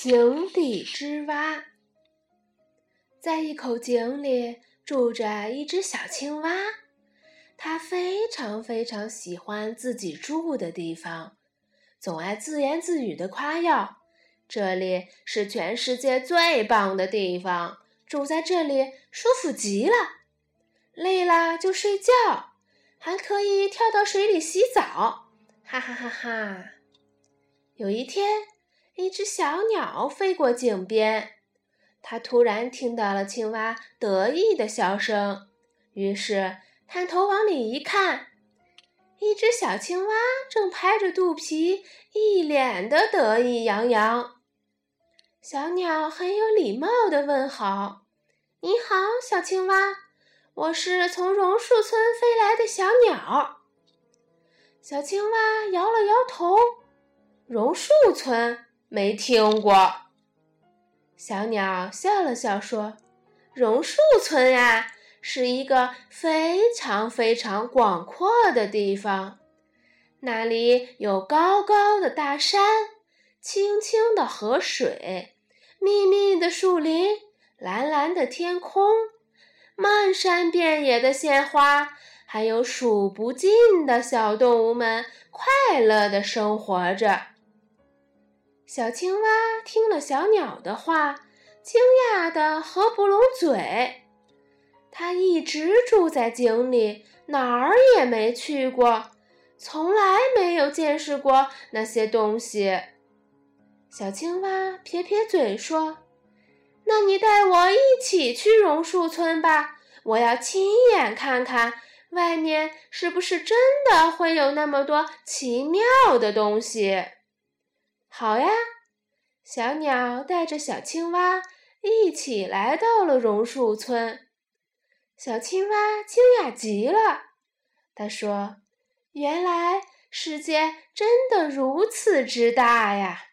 井底之蛙。在一口井里住着一只小青蛙，它非常非常喜欢自己住的地方，总爱自言自语地夸耀：“这里是全世界最棒的地方，住在这里舒服极了。累了就睡觉，还可以跳到水里洗澡。”哈哈哈哈！有一天，一只小鸟飞过井边，它突然听到了青蛙得意的笑声，于是探头往里一看，一只小青蛙正拍着肚皮，一脸的得意洋洋。小鸟很有礼貌的问好：“你好，小青蛙，我是从榕树村飞来的小鸟。”小青蛙摇了摇头。榕树村没听过。小鸟笑了笑说：“榕树村呀，是一个非常非常广阔的地方，那里有高高的大山、清清的河水、密密的树林、蓝蓝的天空、漫山遍野的鲜花，还有数不尽的小动物们，快乐的生活着。”小青蛙听了小鸟的话，惊讶的合不拢嘴。它一直住在井里，哪儿也没去过，从来没有见识过那些东西。小青蛙撇撇嘴说：“那你带我一起去榕树村吧，我要亲眼看看外面是不是真的会有那么多奇妙的东西。”好呀，小鸟带着小青蛙一起来到了榕树村。小青蛙惊讶极了，他说：“原来世界真的如此之大呀！”